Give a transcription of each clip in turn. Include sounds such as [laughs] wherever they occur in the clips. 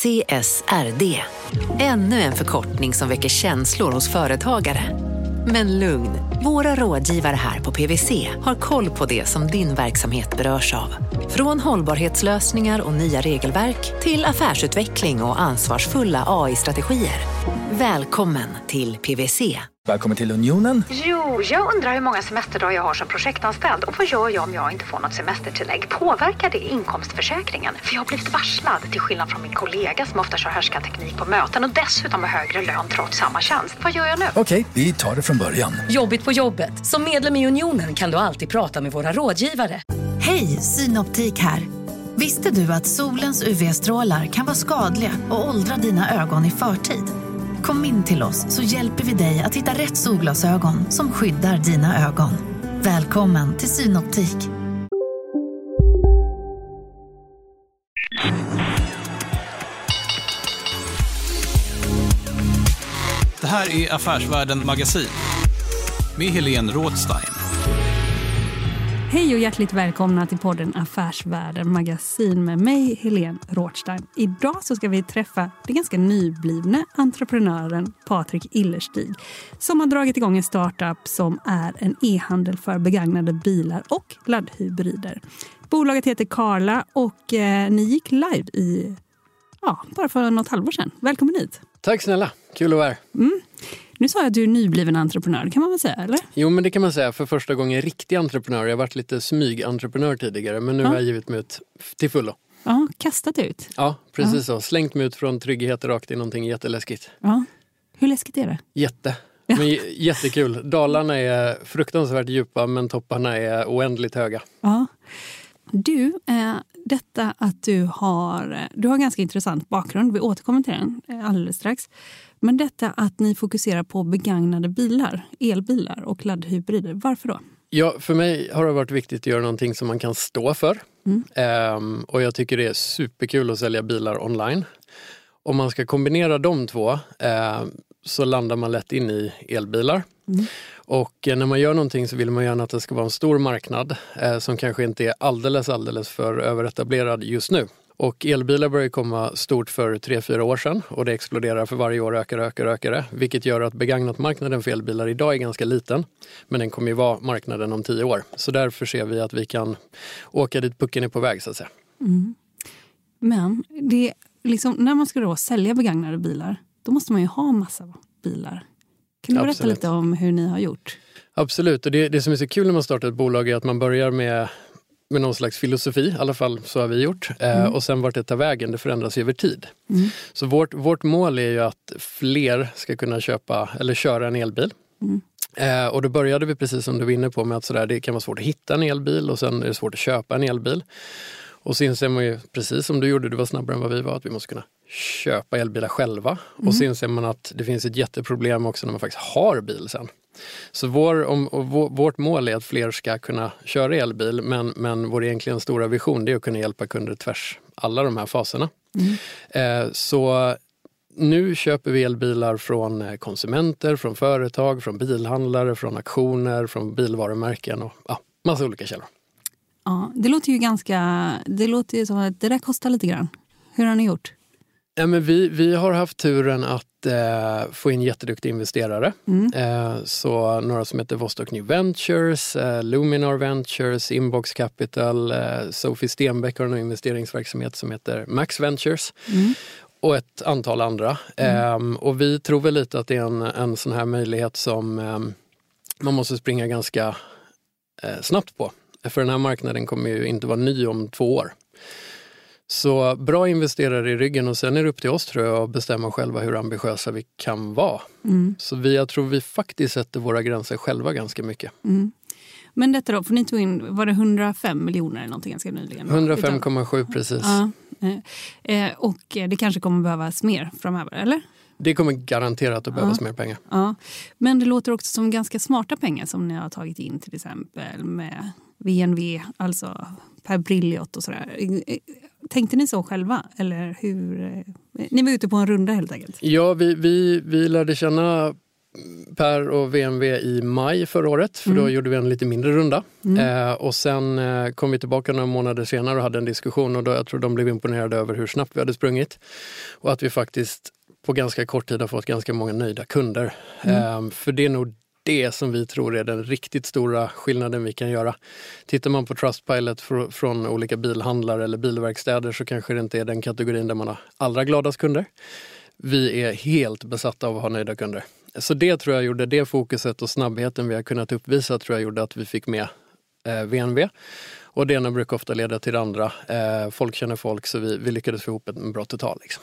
CSRD. Ännu en förkortning som väcker känslor hos företagare. Men lugn, våra rådgivare här på PWC har koll på det som din verksamhet berörs av. Från hållbarhetslösningar och nya regelverk till affärsutveckling och ansvarsfulla AI-strategier. Välkommen till PWC. Välkommen till Unionen. Jo, jag undrar hur många semesterdagar jag har som projektanställd och vad gör jag om jag inte får något semestertillägg? Påverkar det inkomstförsäkringen? För jag har blivit varslad, till skillnad från min kollega som ofta kör härskarteknik på möten och dessutom har högre lön trots samma tjänst. Vad gör jag nu? Okej, vi tar det från början. Jobbigt på jobbet. Som medlem i Unionen kan du alltid prata med våra rådgivare. Hej, Synoptik här. Visste du att solens UV-strålar kan vara skadliga och åldra dina ögon i förtid? Kom in till oss så hjälper vi dig att hitta rätt solglasögon som skyddar dina ögon. Välkommen till Synoptik. Det här är Affärsvärlden Magasin med Helene Rådstein. Hej och hjärtligt välkomna till podden Affärsvärlden Magasin med mig, Helene Rådstein. Idag så ska vi träffa den ganska nyblivne entreprenören Patrik Illerstig som har dragit igång en startup som är en e-handel för begagnade bilar och laddhybrider. Bolaget heter Karla och eh, ni gick live i ja, bara för något halvår sedan. Välkommen hit! Tack snälla, kul att vara här. Mm. Nu sa jag att du är nybliven entreprenör, kan man väl säga? eller? Jo, men det kan man säga. För första gången riktig entreprenör. Jag har varit lite smygentreprenör tidigare, men nu Ja. har jag givit mig ut till fullo. Ja, kastat ut. Ja, precis så. Slängt mig ut från trygghet rakt i någonting jätteläskigt. Ja. Hur läskigt är det? Jätte. Men jättekul. Dalarna är fruktansvärt djupa, men topparna är oändligt höga. Ja. Du, eh, detta att du har, du har en ganska intressant bakgrund. Vi återkommer till den eh, alldeles strax. Men detta att ni fokuserar på begagnade bilar, elbilar och laddhybrider. Varför då? Ja, för mig har det varit viktigt att göra någonting som man kan stå för. Mm. Ehm, och jag tycker det är superkul att sälja bilar online. Om man ska kombinera de två ehm, så landar man lätt in i elbilar. Mm. Och eh, när man gör någonting så vill man gärna att det ska vara en stor marknad eh, som kanske inte är alldeles, alldeles för överetablerad just nu. Och elbilar började komma stort för 3-4 år sedan och det exploderar för varje år, ökar, ökar, ökar. Vilket gör att begagnatmarknaden för elbilar idag är ganska liten. Men den kommer ju vara marknaden om 10 år. Så därför ser vi att vi kan åka dit pucken är på väg så att säga. Men det, liksom, när man ska då sälja begagnade bilar, då måste man ju ha massa bilar. Kan du berätta Absolut. lite om hur ni har gjort? Absolut, och det, det som är så kul när man startar ett bolag är att man börjar med, med någon slags filosofi, i alla fall så har vi gjort. Eh, och sen vart det tar vägen, det förändras över tid. Så vårt, vårt mål är ju att fler ska kunna köpa eller köra en elbil. Eh, och då började vi precis som du var inne på med att sådär, det kan vara svårt att hitta en elbil och sen är det svårt att köpa en elbil. Och så inser man ju, precis som du gjorde, du var snabbare än vad vi var, att vi måste kunna köpa elbilar själva. Och så inser man att det finns ett jätteproblem också när man faktiskt har bil sen. Så vår, om, vårt mål är att fler ska kunna köra elbil men, men vår egentligen stora vision är att kunna hjälpa kunder tvärs alla de här faserna. Eh, så nu köper vi elbilar från eh, konsumenter, från företag, från bilhandlare, från auktioner, från bilvarumärken och ja, massa olika källor. Ja, det låter ju ganska... Det låter ju som att det där kostar lite grann. Hur har ni gjort? Ja, men vi, vi har haft turen att eh, få in jätteduktiga investerare. Eh, så några som heter Vostok New Ventures, eh, Luminar Ventures, Inbox Capital, eh, Sofie Stenbeck har en investeringsverksamhet som heter Max Ventures. Och ett antal andra. Ehm, och vi tror väl lite att det är en, en sån här möjlighet som ehm, man måste springa ganska eh, snabbt på. För den här marknaden kommer ju inte vara ny om två år. Så bra investerare i ryggen och sen är det upp till oss tror jag att bestämma själva hur ambitiösa vi kan vara. Så vi, jag tror vi faktiskt sätter våra gränser själva ganska mycket. Men detta då, för ni tog in, var det 105 miljoner eller någonting ganska nyligen? va? Utav- 105,7 precis. Ja. eh, eh, Och det kanske kommer behövas mer framöver, eller? Det kommer garanterat att behövas mer pengar. Ja. Men det låter också som ganska smarta pengar som ni har tagit in till exempel med VNV, alltså Per Brilliot och sådär. Tänkte ni så själva? Eller hur? eh, Ni var ute på en runda helt enkelt? Ja, vi, vi, vi lärde känna Per och VMV i maj förra året, för då gjorde vi en lite mindre runda. Eh, och sen eh, kom vi tillbaka några månader senare och hade en diskussion och då, jag tror de blev imponerade över hur snabbt vi hade sprungit. Och att vi faktiskt på ganska kort tid har fått ganska många nöjda kunder. Eh, för det är nog det som vi tror är den riktigt stora skillnaden vi kan göra. Tittar man på Trustpilot fr från olika bilhandlare eller bilverkstäder så kanske det inte är den kategorin där man har allra gladast kunder. Vi är helt besatta av att ha nöjda kunder. Så det tror jag gjorde, det fokuset och snabbheten vi har kunnat uppvisa tror jag gjorde att vi fick med eh, VNV. Och det ena brukar ofta leda till det andra. Eh, folk känner folk så vi, vi lyckades få ihop en bra total. Liksom.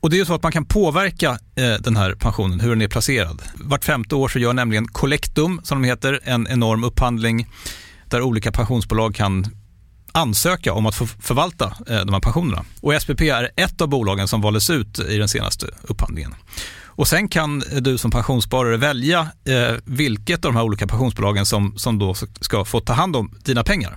och det är ju så att man kan påverka eh, den här pensionen, hur den är placerad. Vart femte år så gör nämligen Collectum, som de heter, en enorm upphandling där olika pensionsbolag kan ansöka om att få förvalta eh, de här pensionerna. Och SPP är ett av bolagen som valdes ut i den senaste upphandlingen. Och sen kan du som pensionssparare välja eh, vilket av de här olika pensionsbolagen som, som då ska få ta hand om dina pengar.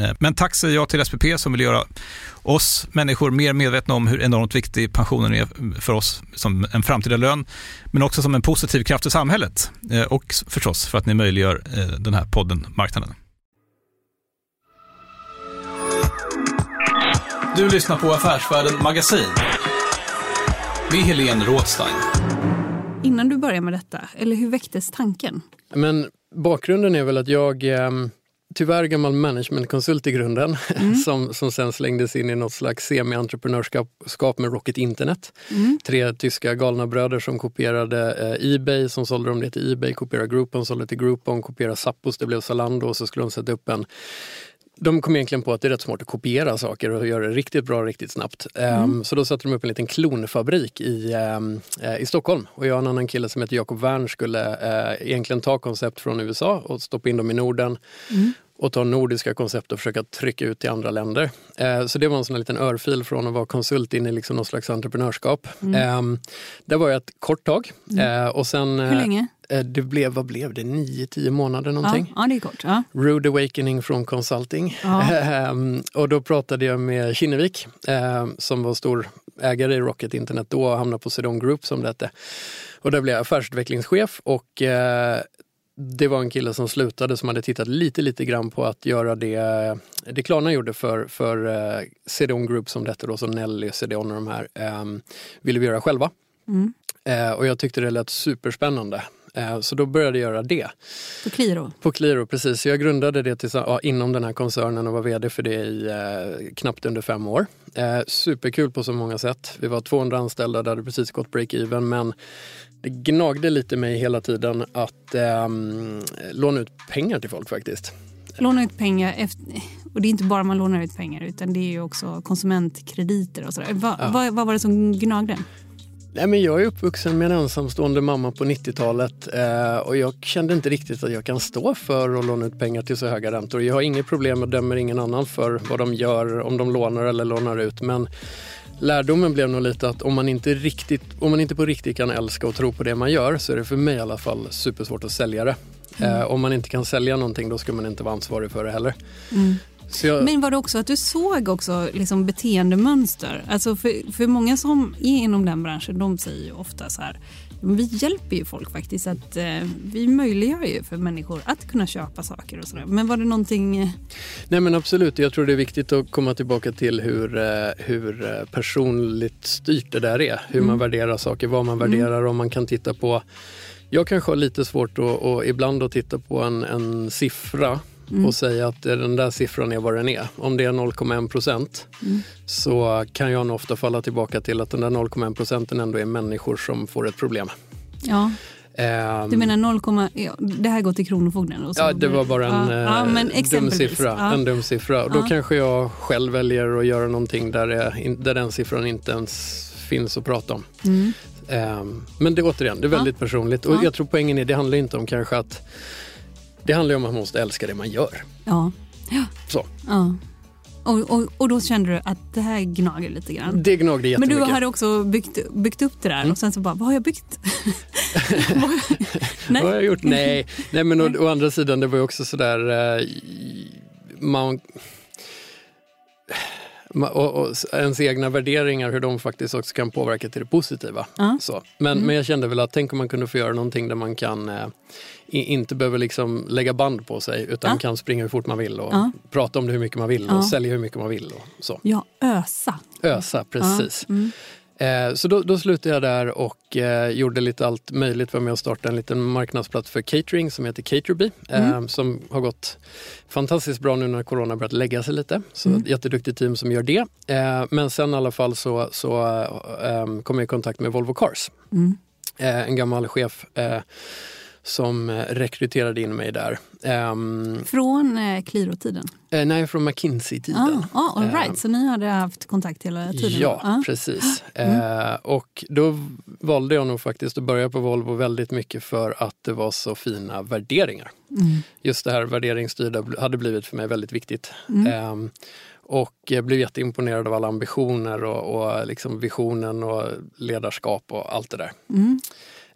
Eh, men tack säger jag till SPP som vill göra oss människor mer medvetna om hur enormt viktig pensionen är för oss som en framtida lön, men också som en positiv kraft i samhället eh, och förstås för att ni möjliggör eh, den här podden Marknaden. Du lyssnar på Affärsvärlden Magasin med Helene Rådstein. Innan du började med detta, eller hur väcktes tanken? Men bakgrunden är väl att jag eh, tyvärr gammal managementkonsult i grunden [laughs] mm. som, som sen slängdes in i något slags semi-entreprenörskap med Rocket Internet. Mm. Tre tyska galna bröder som kopierade eh, Ebay, som sålde de det till Ebay, kopierade Groupon, sålde till Groupon, kopierade Zappos, det blev Zalando och så skulle de sätta upp en de kom egentligen på att det är rätt smart att kopiera saker och göra det riktigt bra riktigt snabbt. Mm. Um, så då satte de upp en liten klonfabrik i, um, i Stockholm. Och jag och en annan kille som heter Jakob Wern skulle uh, egentligen ta koncept från USA och stoppa in dem i Norden. Mm. och ta nordiska koncept och försöka trycka ut i andra länder. Uh, så det var en sån liten örfil från att vara konsult in i liksom någon slags entreprenörskap. Mm. Um, det var jag ett kort tag. Mm. och sen, Hur länge? Det blev, vad blev det, nio, tio månader någonting. Ja, ja det är kort. Ja. Rude Awakening från Consulting. Ja. um, [laughs] och då pratade jag med Kinnevik um, som var stor ägare i Rocket Internet då och hamnade på Sedon Group som det hette. Och där blev jag affärsutvecklingschef och uh, det var en kille som slutade som hade tittat lite, lite grann på att göra det, det Klarna gjorde för, för uh, CDON Group som det hette då, som Nelly, CDON och de här, um, ville vi göra själva. Mm. Uh, och jag tyckte det lät superspännande. Eh, Så då började jag göra det. På Qliro? På Qliro, precis. Så jag grundade det till, ja, inom den här koncernen och var vd för det i eh, knappt under fem år. Eh, superkul på så många sätt. Vi var 200 anställda, det hade precis gått break-even men det gnagde lite mig hela tiden att eh, låna ut pengar till folk faktiskt. Låna ut pengar, efter, och det är inte bara man lånar ut pengar utan det är ju också konsumentkrediter och sådär. Va, Ja. vad, vad var det som gnagde? Nej, men jag är uppvuxen med en ensamstående mamma på 90-talet eh, och jag kände inte riktigt att jag kan stå för att låna ut pengar till så höga räntor. Jag har inget problem och dömer ingen annan för vad de gör, om de lånar eller lånar ut. Men lärdomen blev nog lite att om man inte, riktigt, om man inte på riktigt kan älska och tro på det man gör så är det för mig i alla fall supersvårt att sälja det. Eh, om man inte kan sälja någonting då ska man inte vara ansvarig för det heller. Så jag, Men var det också att du såg också liksom beteendemönster? Alltså för, för många som är inom den branschen, de säger ju ofta så här, "Men vi hjälper ju folk faktiskt, att eh, vi möjliggör ju för människor att kunna köpa saker och sådär. Men var det någonting, eh, Nej men absolut, jag tror det är viktigt att komma tillbaka till hur, eh, hur eh, personligt styrt det där är. Hur man värderar saker, vad man värderar, om man kan titta på... Jag kanske har lite svårt att, att ibland att titta på en, en siffra och säga att den där siffran är vad den är. Om det är 0,1 procent så kan jag nog ofta falla tillbaka till att den där 0,1 procenten ändå är människor som får ett problem. ja, Ehm, du menar 0, ja, det här går till Kronofogden? Och så Ja, det var bara en, ja, ja, eh, dum siffra. En dum siffra. Och då kanske jag själv väljer att göra någonting där, det, där den siffran inte ens finns att prata om. Mm. Ehm, men det återigen, det är väldigt personligt. Och Ja. jag tror poängen är, det handlar inte om kanske att det handlar om att man måste älska det man gör. Ja. Ja. Så. ja. Och, och, och då kände du att det här gnager lite grann? Det gnagde Men jättemycket. du hade också byggt, byggt upp det där Mm. och sen så bara, vad har jag byggt? [laughs] Vad- har jag gjort? Nej, Nej men å, å andra sidan, det var ju också sådär... Eh, man, ma- och, och ens egna värderingar, hur de faktiskt också kan påverka till det positiva. Ja. Så. Men, men jag kände väl att tänk om man kunde få göra någonting där man kan eh, inte behöver liksom lägga band på sig utan Ja. kan springa hur fort man vill och Ja. prata om det hur mycket man vill Ja. och sälja hur mycket man vill. Och så. Ja, ösa. Ösa, precis. Ja. Mm. Eh, så då, då slutade jag där och eh, gjorde lite allt möjligt. Var med och startade en liten marknadsplats för catering som heter Caterby. Eh, Mm. Som har gått fantastiskt bra nu när corona börjat lägga sig lite. Så Mm. ett jätteduktigt team som gör det. Eh, men sen i alla fall så, så eh, kom jag i kontakt med Volvo Cars. Mm. En gammal chef som eh, rekryterade in mig där. Ehm, Från eh, Qliro-tiden? eh, nej, från McKinsey-tiden. Ah, ah, all right. Eh, Så ni hade haft kontakt hela tiden? Ja, Ah. precis. [gasps] Eh, och då valde jag nog faktiskt att börja på Volvo väldigt mycket för att det var så fina värderingar. Mm. Just det här värderingsstyrda hade blivit för mig väldigt viktigt. Mm. Eh, och jag blev jätteimponerad av alla ambitioner och, och liksom visionen och ledarskap och allt det där.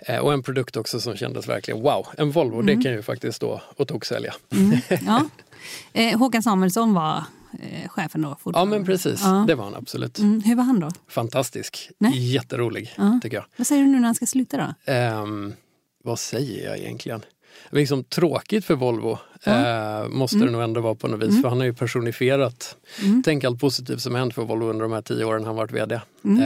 Mm. Eh, och en produkt också som kändes verkligen wow, en Volvo, Mm. det kan ju faktiskt stå och toksälja. [laughs] Ja. Eh, Håkan Samuelsson var eh, chefen då Ja fortfarande? men precis, Ja. det var han absolut. Mm. Hur var han då? Fantastisk, Nej. jätterolig Ja. tycker jag. Vad säger du nu när han ska sluta då? Ehm, vad säger jag egentligen? Liksom tråkigt för Volvo, Ja. eh, måste Mm. det nog ändå vara på något vis. Mm. För han har ju personifierat, Mm. tänk allt positivt som hänt för Volvo under de här tio åren han varit VD. Mm.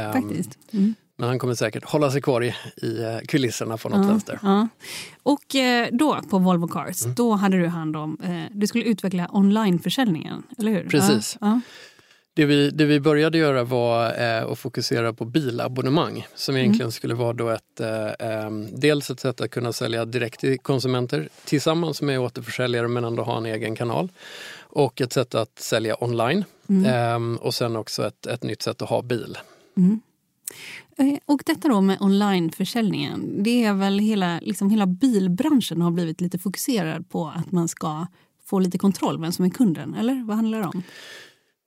Mm. Men han kommer säkert hålla sig kvar i, i eh, kulisserna på något Ja, vänster. ja. Och eh, då på Volvo Cars, Mm. då hade du hand om, eh, du skulle utveckla onlineförsäljningen, eller hur? Precis. Ja, Det, vi, det vi började göra var att fokusera på bilabonnemang som Mm. egentligen skulle vara då ett, dels ett sätt att kunna sälja direkt till konsumenter tillsammans med återförsäljare men ändå ha en egen kanal. Och ett sätt att sälja online Mm. Och sen också ett, ett nytt sätt att ha bil. Mm. Eh, Och detta då med onlineförsäljningen, det är väl hela, liksom hela bilbranschen har blivit lite fokuserad på att man ska få lite kontroll vem som är kunden, eller vad handlar det om?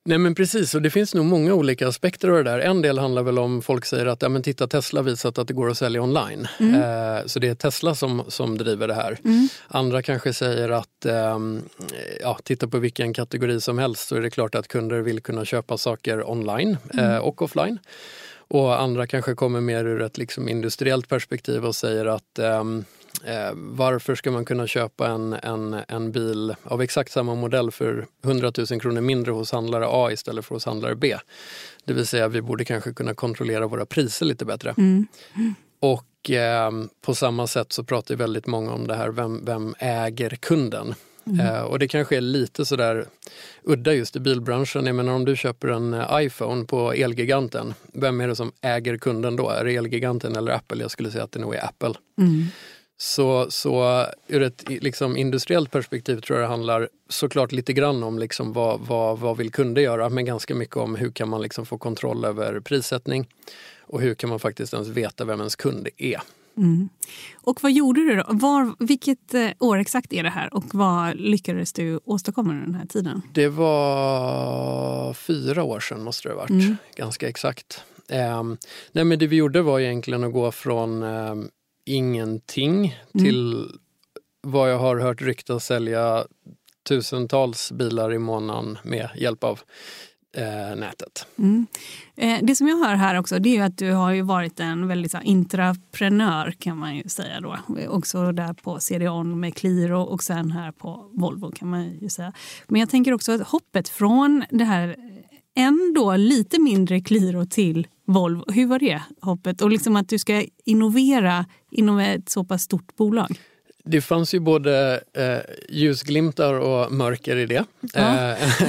Nej men precis, och det finns nog många olika aspekter av det där. En del handlar väl om folk säger att ja, men titta Tesla visat att det går att sälja online. Eh, så det är Tesla som, som driver det här. Andra kanske säger att ehm, ja, titta på vilken kategori som helst så är det klart att kunder vill kunna köpa saker online eh, och offline. Och andra kanske kommer mer ur ett liksom industriellt perspektiv och säger att ehm, eh, varför ska man kunna köpa en, en, en bil av exakt samma modell för 100 000 kronor mindre hos handlare A istället för hos handlare B? Det vill säga vi borde kanske kunna kontrollera våra priser lite bättre. Mm. Och eh, på samma sätt så pratar väldigt många om det här, vem, vem äger kunden? Eh, och det kanske är lite sådär udda just i bilbranschen. Jag menar om du köper en eh, iPhone på Elgiganten, vem är det som äger kunden då? Är det Elgiganten eller Apple? Jag skulle säga att det nog är Apple. Mm. Så, så ur ett liksom, industriellt perspektiv tror jag det handlar såklart lite grann om liksom vad, vad, vad vill kunder göra men ganska mycket om hur kan man liksom få kontroll över prissättning och hur kan man faktiskt ens veta vem ens kund är. Mm. Och vad gjorde du då? Var, vilket eh, år exakt är det här och vad lyckades du åstadkomma under den här tiden? Det var fyra år sedan måste det ha varit, mm. ganska exakt. Um, nej men det vi gjorde var egentligen att gå från um, ingenting mm. till vad jag har hört ryktas sälja tusentals bilar i månaden med hjälp av eh, nätet. Mm. Eh, det som jag hör här också det är att du har ju varit en väldigt så här, intraprenör kan man ju säga då. Också där på CDON med Qliro och sen här på Volvo kan man ju säga. Men jag tänker också att hoppet från det här ändå lite mindre Qliro till Volvo. Hur var det hoppet? Och liksom att du ska innovera inom ett så pass stort bolag. Det fanns ju både eh, ljusglimtar och mörker i det. Ja. Eh,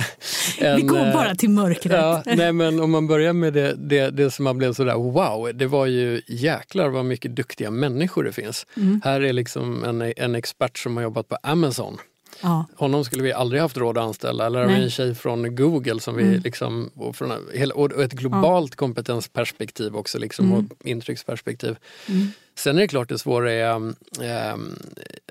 [laughs] en, Vi går bara till mörkret. Ja, nej, men om man börjar med det, det, det som man blev sådär wow, det var ju jäklar vad mycket duktiga människor det finns. Mm. Här är liksom en, en expert som har jobbat på Amazon Ja. Honom skulle vi aldrig haft råd att anställa. Eller Nej. en tjej från Google som vi mm. liksom, och, från, och ett globalt ja. kompetensperspektiv också liksom, mm. och intrycksperspektiv. Mm. Sen är det klart det svåra är äh,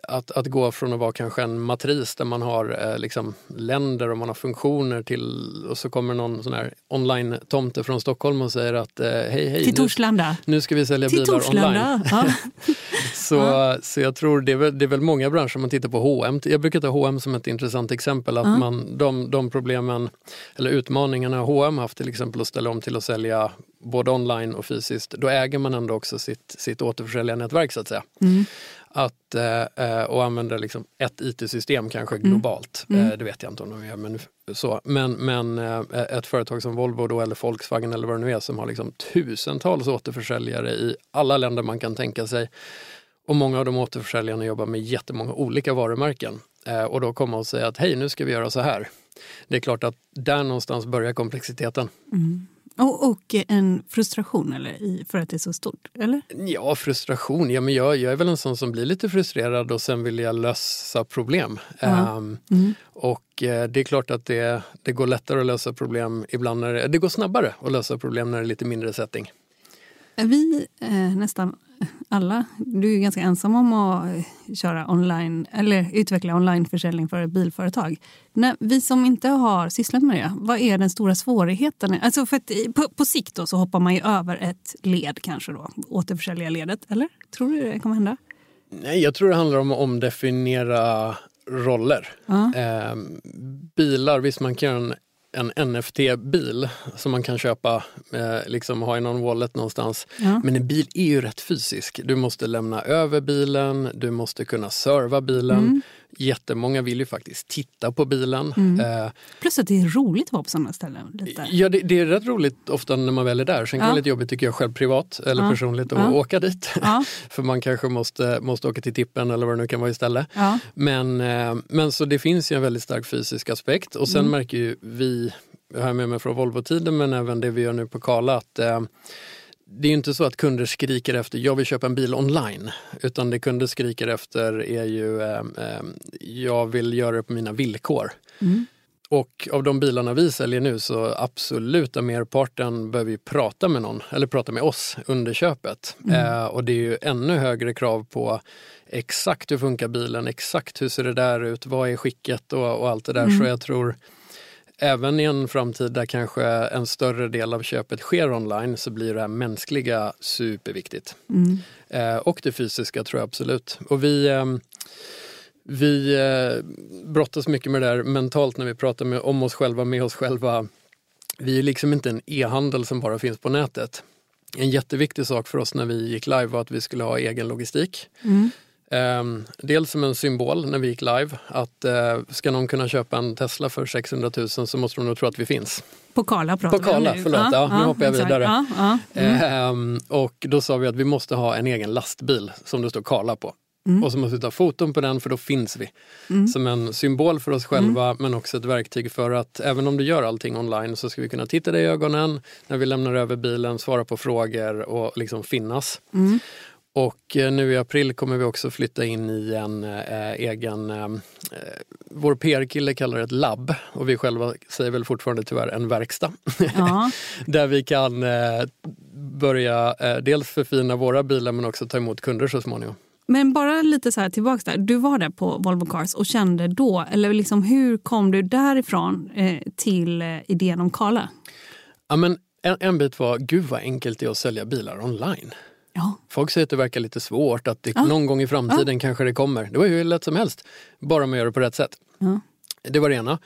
att, att gå från att vara kanske en matris där man har äh, liksom länder och man har funktioner till och så kommer någon sån här online-tomte från Stockholm och säger att äh, hej hej, till Torslanda. Nu, nu ska vi sälja till bilar Torslanda. online. Ja. [laughs] så, ja. så jag tror det är, väl, det är väl många branscher, man tittar på H&M. Jag brukar ta H&M som ett intressant exempel. att ja. man, de, de problemen eller utmaningarna H&M haft till exempel att ställa om till att sälja både online och fysiskt, då äger man ändå också sitt, sitt återförsäljarnätverk så att säga. Mm. Att, eh, och använder liksom ett IT-system kanske mm. globalt. Mm. Eh, det vet jag inte om de gör. Men, så. men, men eh, ett företag som Volvo då, eller Volkswagen eller vad det nu är som har liksom tusentals återförsäljare i alla länder man kan tänka sig. Och många av de återförsäljarna jobbar med jättemånga olika varumärken. Eh, och då komma och säga att hej, nu ska vi göra så här. Det är klart att där någonstans börjar komplexiteten. Mm. Och, och, en frustration eller, för att det är så stort? eller? Ja, frustration. Ja, men jag, jag är väl en sån som blir lite frustrerad och sen vill jag lösa problem. Mm. Um, mm. Och uh, det är klart att det, det går lättare att lösa problem ibland när det, det går snabbare att lösa problem när det är lite mindre setting. Vi eh, nästan alla, du är ganska ensam om att köra online eller utveckla onlineförsäljning för ett bilföretag. När vi som inte har sysslat med det, vad är den stora svårigheten? Alltså för att på, på sikt då så hoppar man ju över ett led kanske då, återförsäljarledet, eller? Tror du det kommer hända? Nej, jag tror det handlar om att omdefiniera roller. Uh -huh. eh, bilar, visst man kan göra en en NFT-bil som man kan köpa, eh, liksom ha i någon wallet någonstans. Ja. Men en bil är ju rätt fysisk. Du måste lämna över bilen, du måste kunna serva bilen. Mm. Jättemånga vill ju faktiskt titta på bilen. Mm. Eh, Plus att det är roligt att vara på sådana ställen. Lite. Ja, det, det, är rätt roligt ofta när man väl är där. Sen kan ja. det lite jobbigt tycker jag själv privat eller ja. personligt att ja. åka dit. [laughs] För man kanske måste, måste åka till tippen eller vad det nu kan vara istället. Men, eh, men så det finns ju en väldigt stark fysisk aspekt och sen mm. märker ju vi, jag har med mig från Volvo-tiden men även det vi gör nu på Kala att eh, det är inte så att kunder skriker efter jag vill köpa en bil online. Utan det kunder skriker efter är ju eh, jag vill göra det på mina villkor. Mm. Och av de bilarna vi säljer nu så absoluta merparten behöver vi prata med någon eller prata med oss under köpet. Mm. Eh, och det är ju ännu högre krav på exakt hur funkar bilen, exakt hur ser det där ut, vad är skicket och, och allt det där. Mm. Så jag tror även i en framtid där kanske en större del av köpet sker online så blir det här mänskliga superviktigt. Mm. Eh, och det fysiska tror jag absolut. Och vi, eh, vi eh, brottas mycket med det där mentalt när vi pratar med, om oss själva, med oss själva. Vi är liksom inte en e-handel som bara finns på nätet. En jätteviktig sak för oss när vi gick live var att vi skulle ha egen logistik. Mm. Um, dels som en symbol när vi gick live att uh, ska någon kunna köpa en Tesla för 600 000 så måste de nog tro att vi finns. På Kala pratar På Kala, förlåt. Ja, ja, nu hoppar jag vidare. Ja, mm. um, och då sa vi att vi måste ha en egen lastbil som det står Kala på. Mm. Och så måste vi ta foton på den för då finns vi. Mm. Som en symbol för oss själva mm. men också ett verktyg för att även om du gör allting online så ska vi kunna titta dig i ögonen när vi lämnar över bilen, svara på frågor och liksom finnas. Och eh, nu i april kommer vi också flytta in i en eh, egen, eh, vår PR-kille kallar det ett labb och vi själva säger väl fortfarande tyvärr en verkstad. Ja. [laughs] Där vi kan eh, börja eh, dels förfina våra bilar men också ta emot kunder så småningom. Men bara lite så här tillbaks där. Du var där på Volvo Cars och kände då, eller liksom hur kom du därifrån eh, till eh, idén om Kala? Ja, men en, en bit var, gud vad enkelt det är att sälja bilar online. Ja. Folk säger att det verkar lite svårt, att det, Ja. någon gång i framtiden kanske det kommer. Det var ju hur lätt som helst, bara man gör det på rätt sätt. Ja. Det var det ena.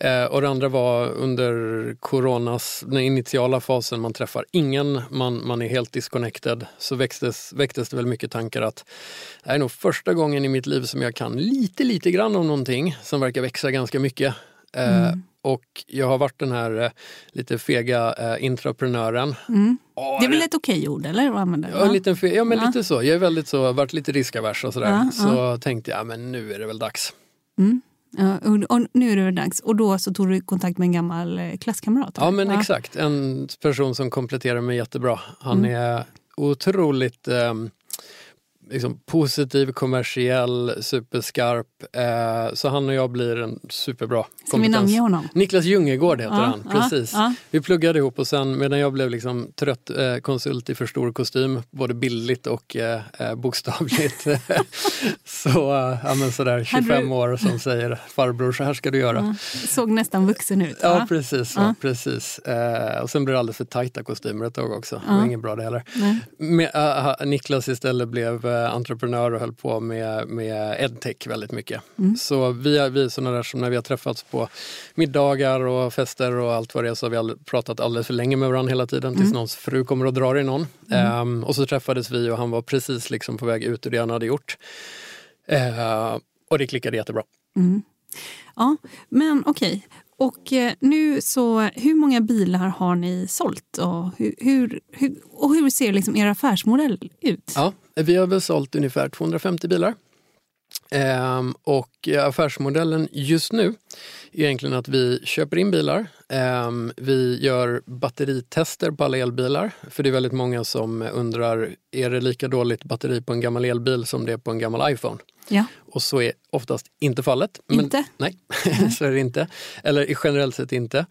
Eh, och det andra var under coronas, den initiala fasen, man träffar ingen, man, man är helt disconnected. Så växtes, väcktes det väl mycket tankar att det är nog första gången i mitt liv som jag kan lite, lite grann om någonting som verkar växa ganska mycket. Eh, Och jag har varit den här eh, lite fega eh, intraprenören. Åh, Det är väl ett okej ord, eller? Vad använder? Ja, en liten fe- ja men Ja. lite så. Jag är väldigt så, varit lite riskavers och sådär. Ja, så tänkte jag, men nu är det väl dags. Ja, och, nu är det dags. Och då så tog du kontakt med en gammal eh, klasskamrat? Ja men exakt, en person som kompletterar mig jättebra. Han Mm. är otroligt ehm, liksom, positiv, kommersiell, superskarp. Eh, så han och jag blir en superbra Ska vi namnge honom? Niklas Ljungegård heter Ja, han, ja, precis. ja. Vi pluggade ihop och sen medan jag blev liksom trött eh, konsult i för stor kostym, både bildligt och eh, eh, bokstavligt. [laughs] så, eh, ja, men sådär 25 du- år som säger farbror så här ska du göra. Såg nästan vuxen ut. Ja, va? precis. Ja. precis. Eh, och sen blev det alldeles för tajta kostymer ett tag också. Det var inget bra det heller. Äh, Niklas istället blev entreprenör och höll på med, med edtech väldigt mycket. Mm. Så vi är, vi är sådana där som när vi har träffats på middagar och fester och allt vad det är så har vi all, pratat alldeles för länge med varandra hela tiden Mm. tills någons fru kommer och drar i någon. Ehm, och så träffades vi och han var precis liksom på väg ut ur det han hade gjort. Eh, och det klickade jättebra. Ja, men okej. Och eh, nu så, hur många bilar har ni sålt? Och hur, hur, hur, och hur ser liksom er affärsmodell ut? Ja, vi har väl sålt ungefär 250 bilar. Ehm, och affärsmodellen just nu är egentligen att vi köper in bilar. Ehm, vi gör batteritester på alla elbilar. För det är väldigt många som undrar, är det lika dåligt batteri på en gammal elbil som det är på en gammal iPhone? Ja. Och så är oftast inte fallet. Inte? Nej, [laughs] så är det inte. Eller generellt sett inte.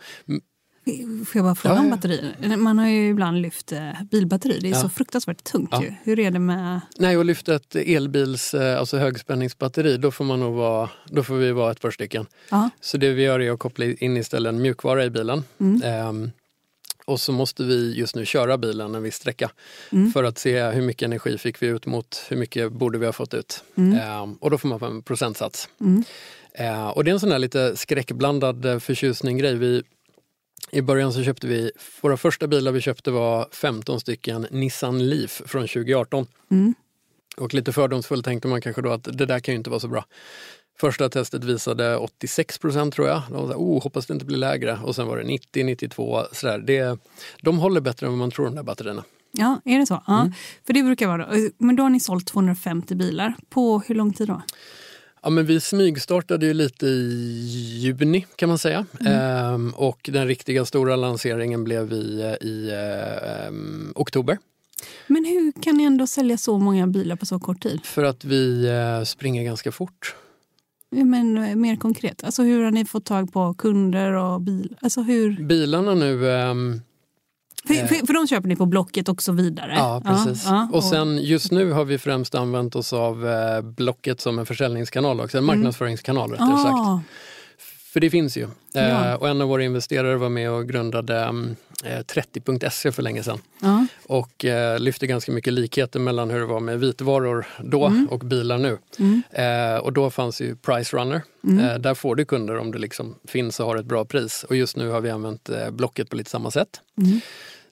Får jag bara fråga Ja, om batterier? Man har ju ibland lyft eh, bilbatteri. Det är Ja. så fruktansvärt tungt Ja. ju. Hur är det med... Nej, och lyfta ett elbils, eh, alltså högspänningsbatteri, då får, man nog vara, då får vi vara ett par stycken. Ja. Så det vi gör är att koppla in istället en mjukvara i bilen. Ehm, och så måste vi just nu köra bilen en viss sträcka för att se hur mycket energi fick vi ut mot hur mycket borde vi ha fått ut. Ehm, och då får man en procentsats. Ehm, och det är en sån här lite skräckblandad eh, förtjusning-grej. Vi, I början så köpte vi, våra första bilar vi köpte var 15 stycken Nissan Leaf från 2018. Och lite fördomsfullt tänkte man kanske då att det där kan ju inte vara så bra. Första testet visade 86 procent tror jag. De var så här, oh, hoppas det inte blir lägre. Och sen var det 90, 92. Sådär. Det, de håller bättre än vad man tror de där batterierna. Ja, är det så? Ja. Mm. För det brukar vara då. Men då har ni sålt 250 bilar. På hur lång tid då? Ja, men vi smygstartade ju lite i juni kan man säga. Ehm, och den riktiga stora lanseringen blev i, eh, i eh, ehm, oktober. Men hur kan ni ändå sälja så många bilar på så kort tid? För att vi eh, springer ganska fort. Men eh, mer konkret, alltså hur har ni fått tag på kunder och bil? Alltså hur... Bilarna nu ehm, För, för, för de köper ni på Blocket och så vidare? Ja, precis. ja, och sen just nu har vi främst använt oss av eh, Blocket som en försäljningskanal också, en marknadsföringskanal rättare sagt. ah, För det finns ju. Eh, Ja. och en av våra investerare var med och grundade mm, eh, 30.se för länge sedan. ja. Och eh, lyfte ganska mycket likheter mellan hur det var med vitvaror då Mm. och bilar nu. Eh, och då fanns ju Price Runner. Mm. Eh, där får du kunder om det liksom finns och har ett bra pris. Och just nu har vi använt eh, Blocket på lite samma sätt.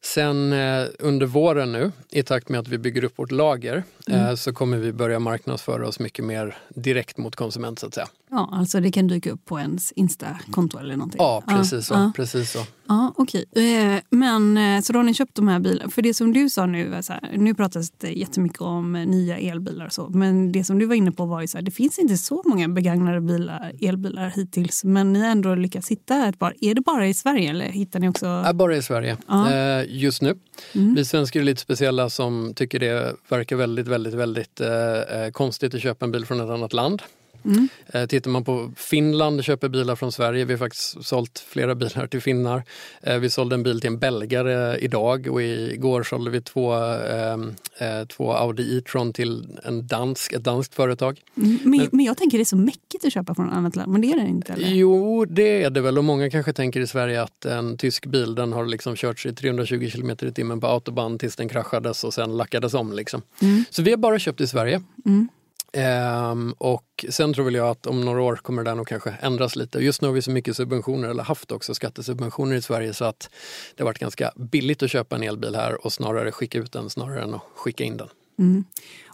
Sen eh, under våren nu, i takt med att vi bygger upp vårt lager, Mm. eh, så kommer vi börja marknadsföra oss mycket mer direkt mot konsument så att säga. Ja, alltså det kan dyka upp på ens Insta-konto eller någonting. Ja, precis så. Ja. Precis så. Ja, okej. Eh, Men eh, så då har ni köpt de här bilarna. För det som du sa nu, så här, nu pratas det jättemycket om eh, nya elbilar och så. Men det som du var inne på var ju så här, det finns inte så många begagnade bilar, elbilar hittills. Men ni har ändå lyckats hitta ett par. Är det bara i Sverige eller hittar ni också? Ja, bara i Sverige Ja. just nu. Mm. Vi svenskar är lite speciella som tycker det verkar väldigt, väldigt, väldigt eh, konstigt att köpa en bil från ett annat land. Mm. Eh, tittar man på Finland köper bilar från Sverige, vi har faktiskt sålt flera [laughs] bilar till finnar. Eh, vi sålde en bil till en belgare idag och igår sålde vi två, eh, eh, två Audi E-tron till en dansk, ett danskt företag. Mm, Men, men jag tänker det är så mäckigt att köpa från ett annat land. Men det är det inte? Eller? Jo, det är det väl och många kanske tänker i Sverige att en tysk bil den har liksom kört sig 320 km i timmen på autobahn tills den kraschades och sen lackades om. Liksom. Mm. Så vi har bara köpt i Sverige. Mm. Ehm, och sen tror väl jag att om några år kommer det nog kanske ändras lite. Just nu har vi så mycket subventioner, eller haft också skattesubventioner i Sverige så att det har varit ganska billigt att köpa en elbil här och snarare skicka ut den snarare än att skicka in den. Mm.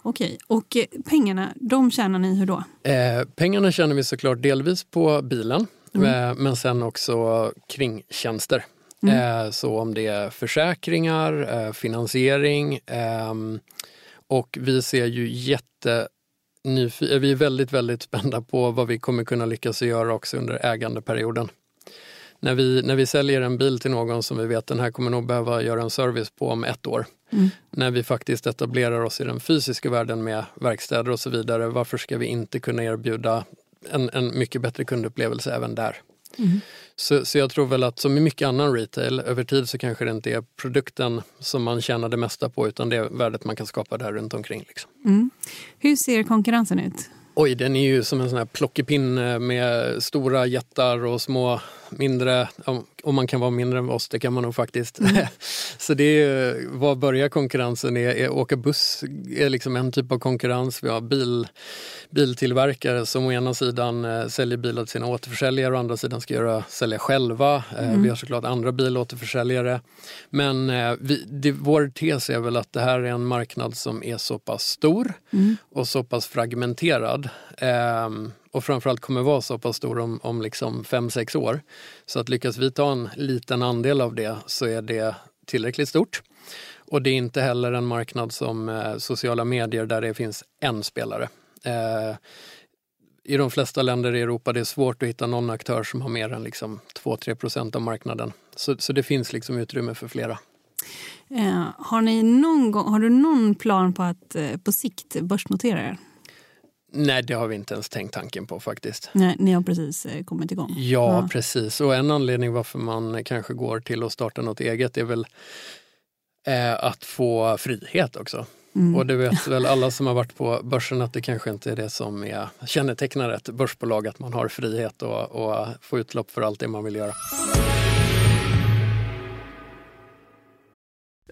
Okej, och eh, pengarna, de tjänar ni hur då? Eh, pengarna tjänar vi såklart delvis på bilen Mm. eh, men sen också kringtjänster. Mm. Eh, så om det är försäkringar, eh, finansiering ehm, och vi ser ju jätte nyfi- eh, vi är väldigt, väldigt spända på vad vi kommer kunna lyckas göra också under ägandeperioden. När vi, när vi säljer en bil till någon som vi vet den här kommer nog behöva göra en service på om ett år. Mm. När vi faktiskt etablerar oss i den fysiska världen med verkstäder och så vidare, varför ska vi inte kunna erbjuda en, en mycket bättre kundupplevelse även där? Mm. Så, så jag tror väl att som i mycket annan retail, över tid så kanske det inte är produkten som man tjänar det mesta på utan det är värdet man kan skapa där runt omkring. Liksom. Mm. Hur ser konkurrensen ut? Oj, den är ju som en sån här plockepinne med stora jättar och små mindre. Om, man kan vara mindre än oss, det kan man nog faktiskt. [laughs] Så det är, var börjar konkurrensen? Är, är åka buss är liksom en typ av konkurrens. Vi har bil, biltillverkare som å ena sidan eh, säljer bilar till sina återförsäljare och å andra sidan ska göra, sälja själva. Eh, Vi har såklart andra bilåterförsäljare. Men eh, vi, det, vår tes är väl att det här är en marknad som är så pass stor och så pass fragmenterad. Ehm, och framförallt kommer vara så pass stor om, om liksom fem sex år. Så att lyckas vi ta en liten andel av det så är det tillräckligt stort. Och det är inte heller en marknad som eh, sociala medier där det finns en spelare. Eh, I de flesta länder i Europa det är svårt att hitta någon aktör som har mer än liksom 2-3 procent av marknaden. Så, så det finns liksom utrymme för flera. Eh, har, ni någon gång, har du någon plan på att eh, på sikt börsnotera er? Nej, det har vi inte ens tänkt tanken på faktiskt. Nej, ni har precis eh, kommit igång. Ja, precis. Och en anledning varför man kanske går till att starta något eget är väl eh, att få frihet också. Mm. Och det vet väl alla som har varit på börsen att det kanske inte är det som är, kännetecknar ett börsbolag, att man har frihet och, och få utlopp för allt det man vill göra.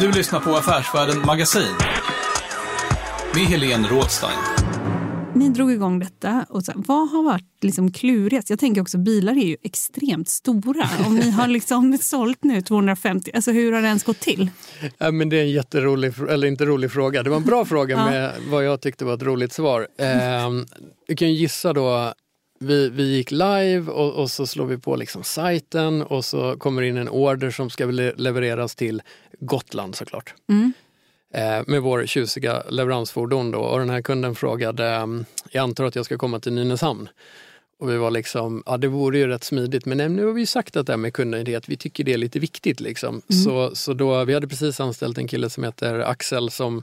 Du lyssnar på Affärsvärlden Magasin med Helene Rådstein. ni drog igång detta. Och så, vad har varit liksom klurigast? Jag tänker också bilar är ju extremt stora. Om ni har liksom [laughs] sålt nu 250, alltså hur har det ens gått till? Ja, men det är en jätterolig, eller inte rolig fråga. Det var en bra fråga [laughs] Ja. med vad jag tyckte var ett roligt svar. Eh, du kan gissa då, vi, vi gick live och, och så slår vi på liksom sajten och så kommer in en order som ska le- levereras till Gotland såklart. Mm. Eh, med vår tjusiga leveransfordon då och den här kunden frågade, ehm, jag antar att jag ska komma till Nynäshamn. Och vi var liksom, ja det vore ju rätt smidigt men nej, nu har vi ju sagt att det här med kundnöjdhet, vi tycker det är lite viktigt liksom. Så, så då, vi hade precis anställt en kille som heter Axel som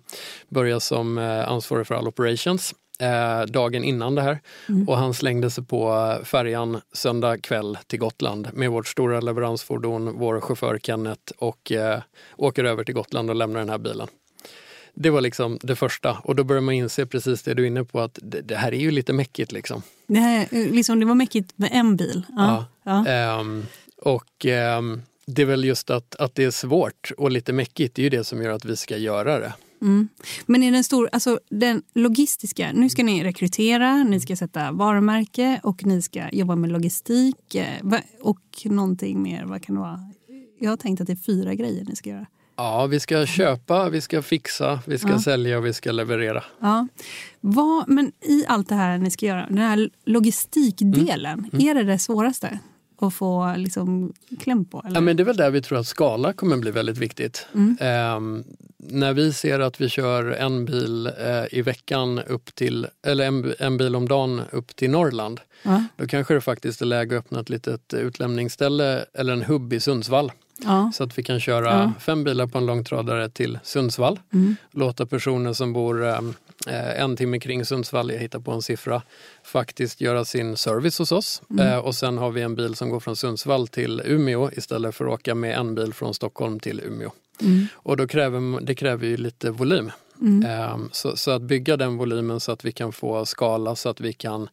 börjar som eh, ansvarig för all operations eh, dagen innan det här. Och han slängde sig på färjan söndag kväll till Gotland med vårt stora leveransfordon, vår chaufför Kenneth och eh, åker över till Gotland och lämnar den här bilen. Det var liksom det första och då börjar man inse precis det du är inne på att det, det här är ju lite mäckigt liksom. Det, här, liksom, det var mäckigt med en bil. Ja. Ja. Ehm, och ehm, det är väl just att, att det är svårt och lite mäckigt, det är ju det som gör att vi ska göra det. Mm. Men är den stor, alltså den logistiska, nu ska ni rekrytera, ni ska sätta varumärke och ni ska jobba med logistik eh, och någonting mer, vad kan det vara? Jag har tänkt att det är fyra grejer ni ska göra. Ja, vi ska köpa, vi ska fixa, vi ska Ja. sälja och vi ska leverera. Ja. Vad, men i allt det här ni ska göra, den här logistikdelen, Mm. är det det svåraste att få liksom kläm på? Eller? Ja, men det är väl där vi tror att skala kommer bli väldigt viktigt. Mm. Ehm, när vi ser att vi kör en bil eh, i veckan upp till, eller en, en bil om dagen upp till Norrland, ja. då kanske det faktiskt är läge att öppna ett litet utlämningsställe eller en hubb i Sundsvall. Ja. Så att vi kan köra Ja. fem bilar på en långtradare till Sundsvall. Mm. Låta personer som bor eh, en timme kring Sundsvall, jag hittar på en siffra, faktiskt göra sin service hos oss. Mm. Eh, och sen har vi en bil som går från Sundsvall till Umeå istället för att åka med en bil från Stockholm till Umeå. Mm. Och då kräver, det kräver ju lite volym. Mm. Eh, så, så att bygga den volymen så att vi kan få skala så att vi kan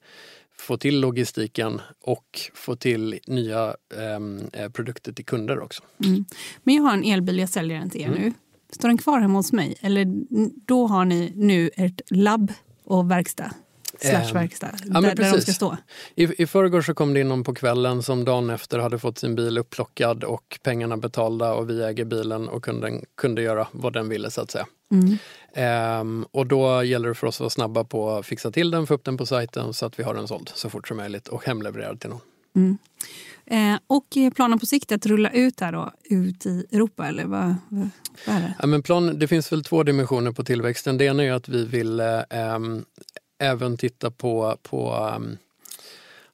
få till logistiken och få till nya ehm, eh, produkter till kunder också. Mm. Men jag har en elbil, jag säljer den till er Mm. nu. Står den kvar hemma hos mig? Eller då har ni nu ert labb och verkstad? Slash Ehm, verkstad, ja, där, där de ska stå. I, I förrgår så kom det in någon på kvällen som dagen efter hade fått sin bil upplockad och pengarna betalda och vi äger bilen och kunden kunde göra vad den ville så att säga. Mm. Ehm, och då gäller det för oss att vara snabba på att fixa till den, få upp den på sajten så att vi har den såld så fort som möjligt och hemlevererad till någon. Mm. Eh, och planen på sikt att rulla ut här då, ut i Europa, eller vad, vad, vad är det? Ja, men plan, det finns väl två dimensioner på tillväxten. Det ena är att vi vill eh, även titta på, på ehm,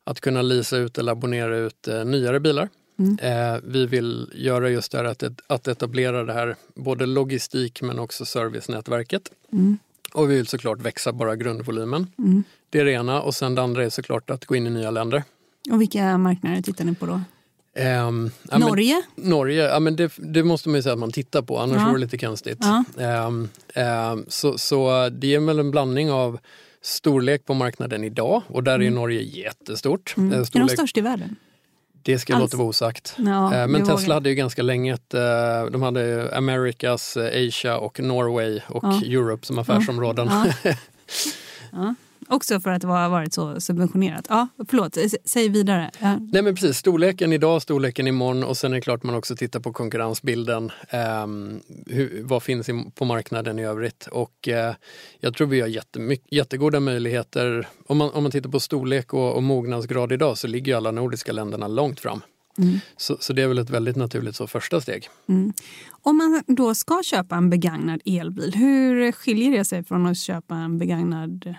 att kunna leasa ut eller abonnera ut eh, nyare bilar. Mm. Eh, vi vill göra just det här att, att etablera det här, både logistik men också servicenätverket. Mm. Och vi vill såklart växa bara grundvolymen. Mm. Det är det ena och sen det andra är såklart att gå in i nya länder. Och vilka marknader tittar ni på då? Ehm, ja, men- Norge? Norge, ja, men det, det måste man ju säga att man tittar på, annars Ja. vore det lite konstigt. Ja. Ehm, ehm, så, så det är väl en blandning av storlek på marknaden idag och där är Norge jättestort. Mm. Eh, Är de Storlek, störst i världen? det ska jag Alls- låta vara osagt. Ja, Eh, Men vågar Tesla jag. hade ju ganska länge ett, eh, de hade Americas, Asia och Norway och Ja. Europe som affärsområden. Ja. [laughs] Också för att det har varit så subventionerat. Ja, förlåt, s- säg vidare. Ja. Nej men precis, storleken idag, storleken imorgon och sen är det klart man också tittar på konkurrensbilden. ehm, hur, vad finns på marknaden i övrigt? Och eh, jag tror vi har jättegoda möjligheter. Om man, om man tittar på storlek och, och mognadsgrad idag så ligger ju alla nordiska länderna långt fram. Mm. Så, så det är väl ett väldigt naturligt så första steg. Mm. Om man då ska köpa en begagnad elbil, hur skiljer det sig från att köpa en begagnad,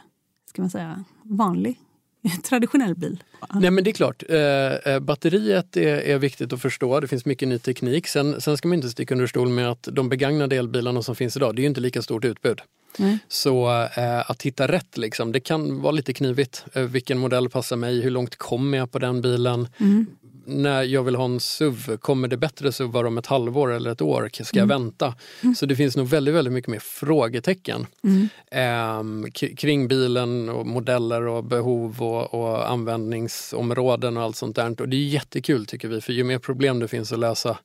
ska man säga, vanlig, [laughs] traditionell bil? Nej men det är klart, eh, eh, batteriet är, är viktigt att förstå. Det finns mycket ny teknik. Sen, sen ska man inte sticka under stol med att de begagnade elbilarna som finns idag, det är ju inte lika stort utbud. Nej. Så eh, att hitta rätt, liksom, det kan vara lite knivigt. Eh, vilken modell passar mig? Hur långt kommer jag på den bilen? Mm. När jag vill ha en SUV, kommer det bättre SUVar om ett halvår eller ett år? Ska jag Mm. vänta? Så det finns nog väldigt, väldigt mycket mer frågetecken Mm. ehm, k- kring bilen och modeller och behov och, och användningsområden och allt sånt där. Och det är jättekul tycker vi, för ju mer problem det finns att lösa,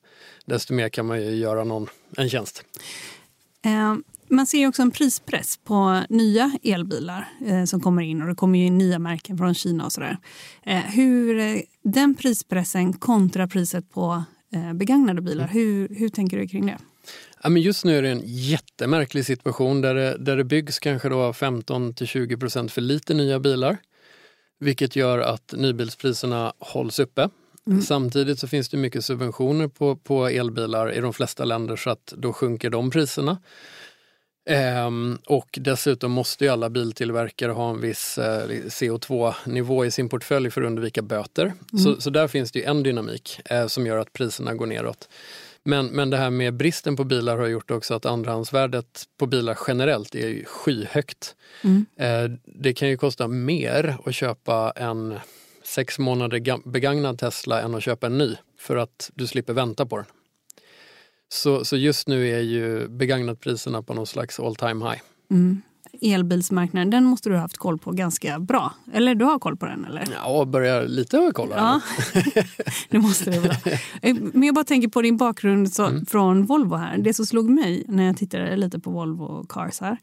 desto mer kan man ju göra någon en tjänst. Man ser också en prispress på nya elbilar eh, som kommer in och det kommer in nya märken från Kina och sådär. Eh, hur eh, den prispressen kontra priset på eh, begagnade bilar, hur, hur tänker du kring det? Ja, men just nu är det en jättemärklig situation där det, där det byggs kanske då 15 till 20 procent för lite nya bilar. Vilket gör att nybilspriserna hålls uppe. Mm. Samtidigt så finns det mycket subventioner på, på elbilar i de flesta länder så att då sjunker de priserna. Ehm, och dessutom måste ju alla biltillverkare ha en viss eh, CO2-nivå i sin portfölj för att undvika böter. Mm. Så, så där finns det ju en dynamik eh, som gör att priserna går neråt. Men, men det här med bristen på bilar har gjort också att andrahandsvärdet på bilar generellt är skyhögt. Mm. Eh, det kan ju kosta mer att köpa en sex månader begagnad Tesla än att köpa en ny för att du slipper vänta på den. Så, så just nu är ju begagnatpriserna på någon slags all time high. Mm elbilsmarknaden, den måste du ha haft koll på ganska bra. Eller du har koll på den? eller? Ja, börjar lite ha koll. Ja, [laughs] det måste du väl eh, Men jag bara tänker på din bakgrund så, mm. från Volvo här. Det som slog mig när jag tittade lite på Volvo Cars här,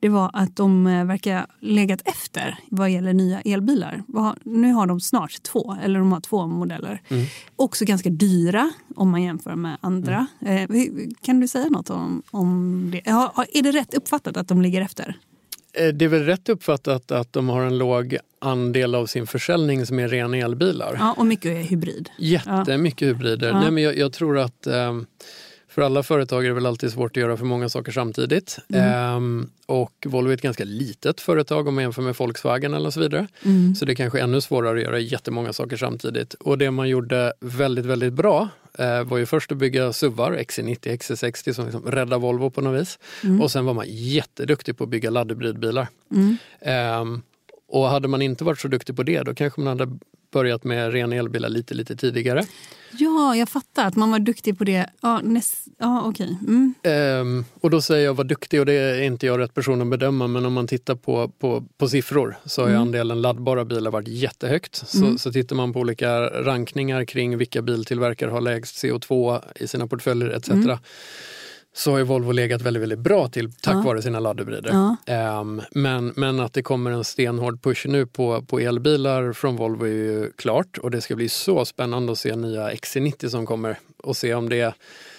det var att de eh, verkar legat efter vad gäller nya elbilar. Nu har de snart två, eller de har två modeller. Mm. Också ganska dyra om man jämför med andra. Mm. Eh, kan du säga något om, om det? Är det rätt uppfattat att de ligger efter? Eh, det är väl rätt uppfattat att de har en låg andel av sin försäljning som är rena elbilar. Ja, och mycket är hybrid. Jättemycket ja. hybrider. Ja. Nej, men jag, jag tror att eh, för alla företag är det väl alltid svårt att göra för många saker samtidigt. Mm. Eh, och Volvo är ett ganska litet företag om man jämför med Volkswagen eller så vidare. Mm. Så det är kanske ännu svårare att göra jättemånga saker samtidigt. Och det man gjorde väldigt, väldigt bra eh, var ju först att bygga SUVar, XC90, XC60 som liksom räddade Volvo på något vis. Mm. Och sen var man jätteduktig på att bygga laddhybridbilar. Mm. Eh, och hade man inte varit så duktig på det då kanske man hade börjat med rena elbilar lite, lite tidigare. Ja, jag fattar att man var duktig på det. Ja, näst, ja okej. Mm. Ehm, och då säger jag var duktig och det är inte jag rätt person att bedöma men om man tittar på, på, på siffror så har mm. andelen laddbara bilar varit jättehögt. Så, mm. så tittar man på olika rankningar kring vilka biltillverkare har lägst CO2 i sina portföljer etc så har ju Volvo legat väldigt, väldigt bra till tack ja. vare sina laddhybrider. Ja. Um, men, men att det kommer en stenhård push nu på, på elbilar från Volvo är ju klart och det ska bli så spännande att se nya XC90 som kommer och se om det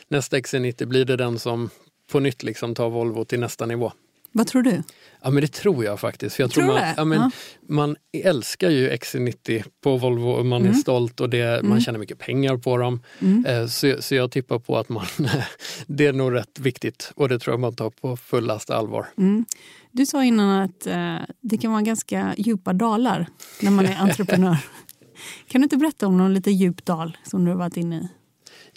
nästa XC90 blir det den som på nytt liksom tar Volvo till nästa nivå. Vad tror du? Ja men det tror jag faktiskt. För jag tror, tror man, ja, men, ja. man älskar ju XC90 på Volvo och man mm. är stolt och det, mm. man tjänar mycket pengar på dem. Mm. Eh, så, så jag tippar på att man, [laughs] det är nog rätt viktigt och det tror jag man tar på fullaste allvar. Mm. Du sa innan att eh, det kan vara ganska djupa dalar när man är [laughs] entreprenör. kan du inte berätta om någon lite djup dal som du har varit inne i?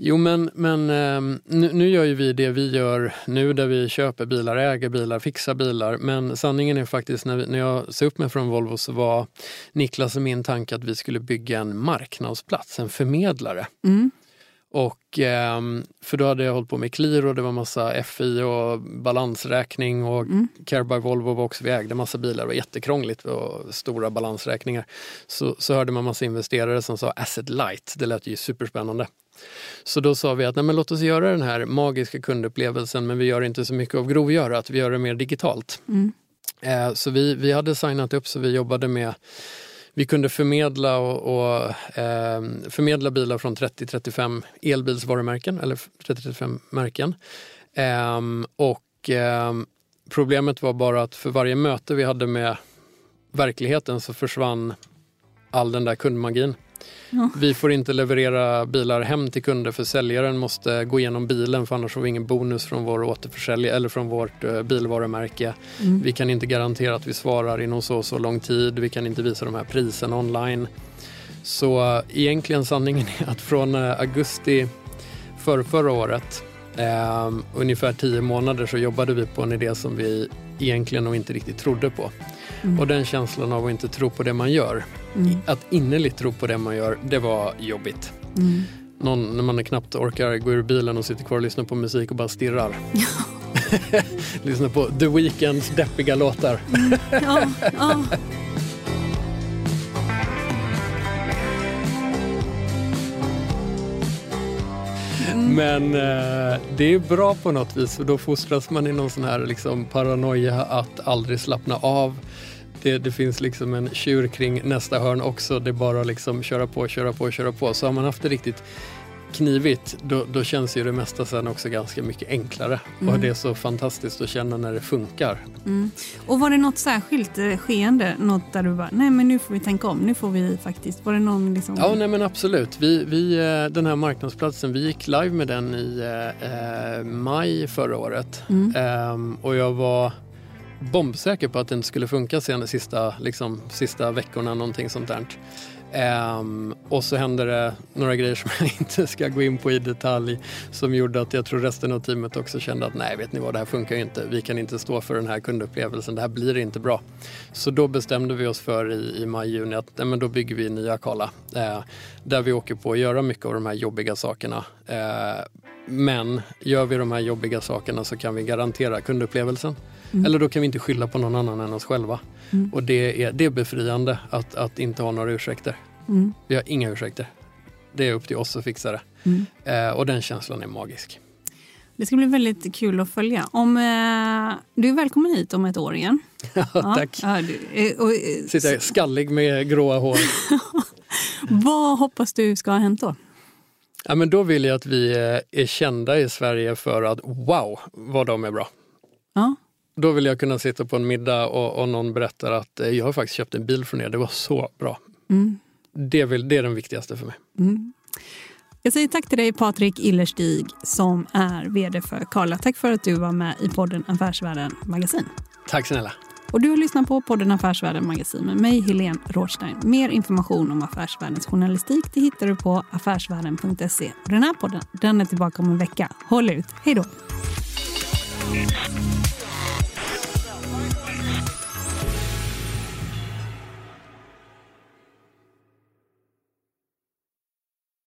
Jo men, men ehm, nu, nu, gör ju vi det vi gör nu där vi köper bilar, äger bilar, fixar bilar. Men sanningen är faktiskt när, vi, när jag sa upp mig från Volvo så var Niklas och min tanke att vi skulle bygga en marknadsplats, en förmedlare. Mm. Och, ehm, för då hade jag hållit på med Qliro, det var massa FI och balansräkning och mm. Care by Volvo var också, vi ägde massa bilar, det var jättekrångligt och stora balansräkningar. Så, så hörde man massa investerare som sa asset light, det lät ju superspännande. Så då sa vi att nej, men låt oss göra den här magiska kundupplevelsen men vi gör inte så mycket av grovgörat, vi gör det mer digitalt. Mm. Eh, så vi, vi hade signat upp så vi jobbade med vi kunde förmedla, och, och eh, förmedla bilar från 30-35 elbilsvarumärken, eller 30-35 märken. Eh, och eh, problemet var bara att för varje möte vi hade med verkligheten så försvann all den där kundmagin. Ja. Vi får inte leverera bilar hem till kunder för säljaren måste gå igenom bilen för annars får vi ingen bonus från vår återförsäljare eller från vårt uh, bilvarumärke. Mm. Vi kan inte garantera att vi svarar inom så och så lång tid. Vi kan inte visa de här priserna online. Så uh, egentligen sanningen är att från uh, augusti för förra året eh, ungefär tio månader så jobbade vi på en idé som vi egentligen nog inte riktigt trodde på. Mm. Och den känslan av att inte tro på det man gör, mm. att innerligt tro på det man gör, det var jobbigt. Mm. Någon, när man knappt orkar gå ur bilen och sitter kvar och lyssnar på musik och bara stirrar. [laughs] lyssnar på The Weeknds deppiga låtar. Mm. ja, ja. Men eh, det är bra på något vis och då fostras man i någon sån här liksom, paranoia att aldrig slappna av. Det, det, finns liksom en tjur kring nästa hörn också. Det är bara att liksom köra på, köra på, köra på. Så har man haft det riktigt knivigt, då, då känns ju det mesta sen också ganska mycket enklare. Mm. Och det är så fantastiskt att känna när det funkar. Mm. Och var det något särskilt eh, skeende? Något där du bara, nej men nu får vi tänka om, nu får vi faktiskt, var det någon liksom... Ja, nej men absolut. Vi, vi, eh, den här marknadsplatsen, vi gick live med den i eh, eh maj förra året. Mm. Eh, och jag var bombsäker på att den skulle funka sen de sista, liksom, sista veckorna, någonting sånt där. Um, och så hände det några grejer som [laughs] jag inte ska gå in på i detalj som gjorde att jag tror resten av teamet också kände att nej, vet ni vad, det här funkar ju inte. Vi kan inte stå för den här kundupplevelsen, det här blir inte bra. Så då bestämde vi oss för i, i maj-juni att nej, men då bygger vi nya Akala eh, där vi åker på att göra mycket av de här jobbiga sakerna. Eh, men gör vi de här jobbiga sakerna så kan vi garantera kundupplevelsen. Mm. Eller då kan vi inte skylla på någon annan än oss själva. Mm. Och det är, det är befriande att, att inte ha några ursäkter. Mm. Vi har inga ursäkter. Det är upp till oss att fixa det. Mm. Eh, och den känslan är magisk. Det ska bli väldigt kul att följa. Om, eh, du är välkommen hit om ett år igen. [laughs] ja, tack. Ja, du, eh, och, eh, Sitter skallig med gråa hår. [laughs] Vad hoppas du ska ha hänt då? Ja, men då vill jag att vi eh, är kända i Sverige för att wow, vad de är bra. Ja. Då vill jag kunna sitta på en middag och, och någon berättar att eh, jag har faktiskt köpt en bil från er, det var så bra. Mm. Det, vill, det är den viktigaste för mig. Mm. Jag säger tack till dig Patrik Illerstig som är vd för Karla. Tack för att du var med i podden Affärsvärlden Magasin. Tack snälla. Och du har lyssnat på podden Affärsvärlden Magasin med mig, Helene Rådstein. Mer information om affärsvärldens journalistik det hittar du på affärsvärlden.se. Den här podden den är tillbaka om en vecka. Håll ut. Hej då!